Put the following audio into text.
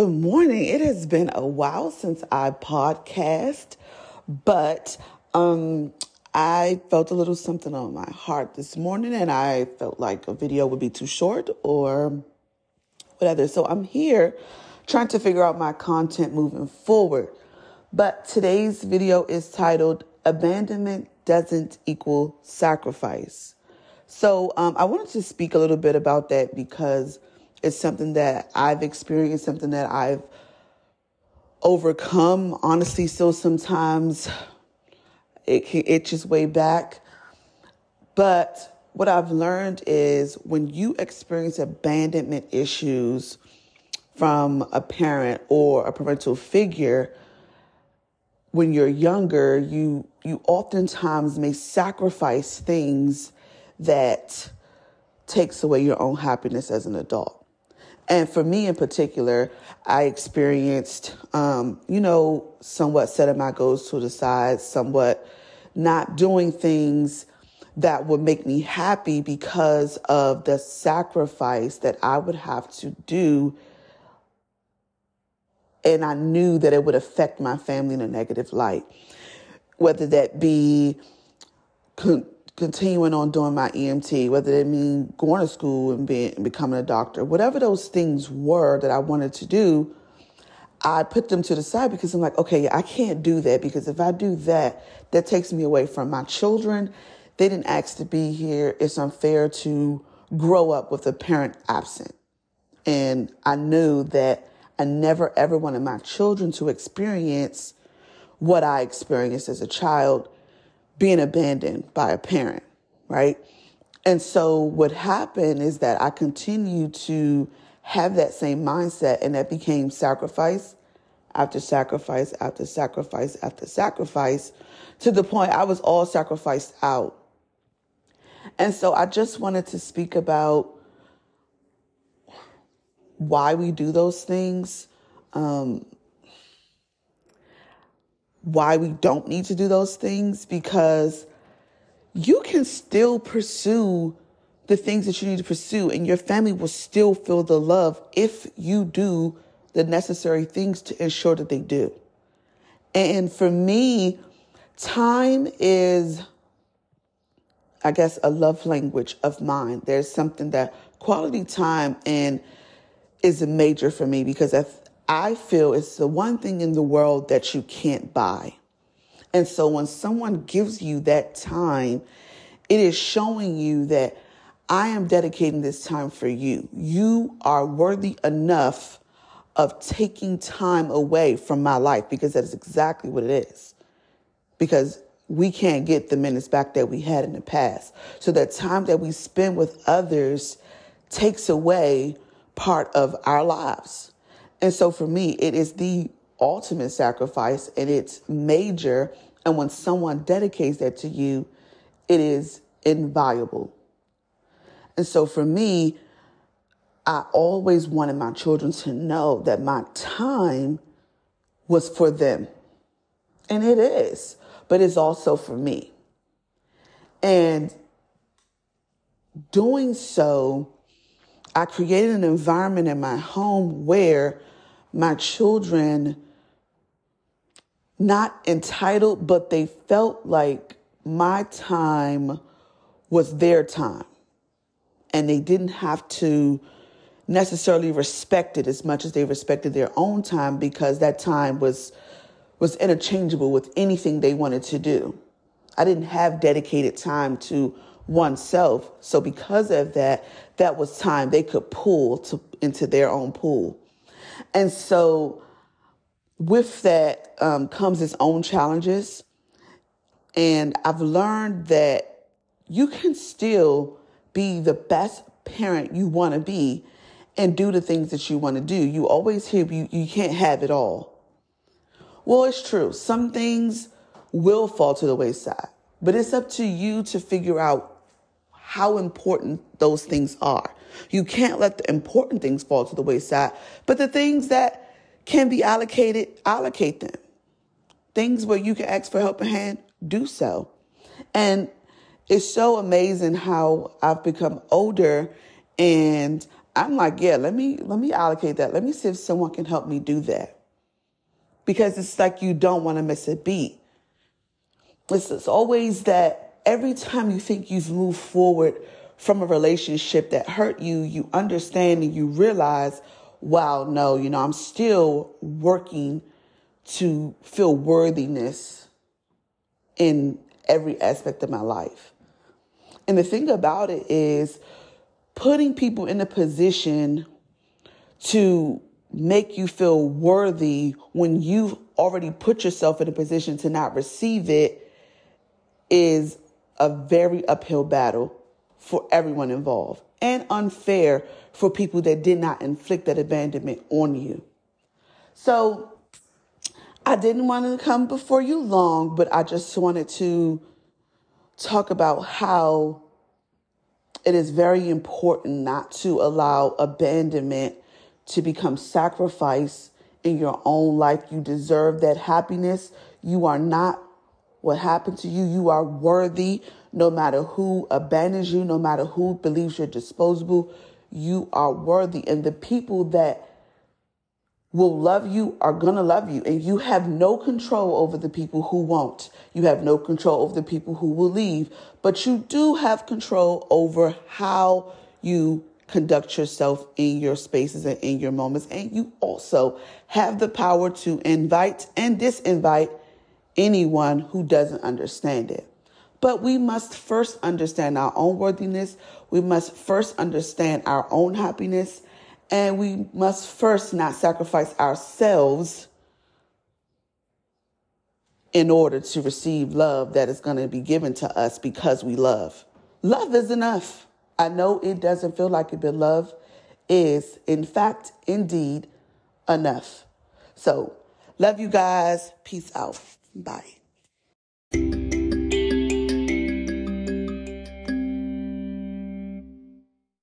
Good morning. It has been a while since I podcast, but um, I felt a little something on my heart this morning, and I felt like a video would be too short or whatever. So I'm here trying to figure out my content moving forward. But today's video is titled Abandonment Doesn't Equal Sacrifice. So um, I wanted to speak a little bit about that because it's something that I've experienced, something that I've overcome. Honestly, still sometimes it can itches way back. But what I've learned is when you experience abandonment issues from a parent or a parental figure, when you're younger, you you oftentimes may sacrifice things that takes away your own happiness as an adult. And for me in particular, I experienced, um, you know, somewhat setting my goals to the side, somewhat not doing things that would make me happy because of the sacrifice that I would have to do. And I knew that it would affect my family in a negative light, whether that be continuing on doing my EMT, whether it mean going to school and being becoming a doctor, whatever those things were that I wanted to do, I put them to the side because I'm like, okay, I can't do that because if I do that, that takes me away from my children. They didn't ask to be here. It's unfair to grow up with a parent absent. And I knew that I never ever wanted my children to experience what I experienced as a child being abandoned by a parent, right? And so what happened is that I continued to have that same mindset and that became sacrifice after sacrifice after sacrifice after sacrifice to the point I was all sacrificed out. And so I just wanted to speak about why we do those things, um, why we don't need to do those things because you can still pursue the things that you need to pursue and your family will still feel the love if you do the necessary things to ensure that they do. And for me, time is, I guess, a love language of mine. There's something that quality time and is a major for me because if I feel it's the one thing in the world that you can't buy. And so when someone gives you that time, it is showing you that I am dedicating this time for you. You are worthy enough of taking time away from my life because that is exactly what it is. Because we can't get the minutes back that we had in the past. So that time that we spend with others takes away part of our lives. And so for me, it is the ultimate sacrifice and it's major. And when someone dedicates that to you, it is invaluable. And so for me, I always wanted my children to know that my time was for them. And it is, but it's also for me. And doing so, I created an environment in my home where my children not entitled, but they felt like my time was their time. And they didn't have to necessarily respect it as much as they respected their own time because that time was was interchangeable with anything they wanted to do. I didn't have dedicated time to oneself. So because of that, that was time they could pull to into their own pool. And so, with that um, comes its own challenges. And I've learned that you can still be the best parent you want to be and do the things that you want to do. You always hear you, you can't have it all. Well, it's true. Some things will fall to the wayside, but it's up to you to figure out how important those things are. You can't let the important things fall to the wayside, but the things that can be allocated, allocate them. Things where you can ask for help and hand, do so. And it's so amazing how I've become older and I'm like, yeah, let me let me allocate that. Let me see if someone can help me do that. Because it's like you don't want to miss a beat. It's, it's always that every time you think you've moved forward from a relationship that hurt you, you understand and you realize, wow, no, you know, I'm still working to feel worthiness in every aspect of my life. And the thing about it is putting people in a position to make you feel worthy when you've already put yourself in a position to not receive it is a very uphill battle for everyone involved and unfair for people that did not inflict that abandonment on you. So I didn't want to come before you long, but I just wanted to talk about how it is very important not to allow abandonment to become sacrifice in your own life. You deserve that happiness. You are not what happened to you. You are worthy no matter who abandons you, no matter who believes you're disposable. You are worthy. And the people that will love you are going to love you. And you have no control over the people who won't. You have no control over the people who will leave. But you do have control over how you conduct yourself in your spaces and in your moments. And you also have the power to invite and disinvite anyone who doesn't understand it. But we must first understand our own worthiness. We must first understand our own happiness and we must first not sacrifice ourselves in order to receive love that is going to be given to us because we love. Love is enough. I know it doesn't feel like it, but love is, in fact, indeed, enough. So, love you guys. Peace out. Bye.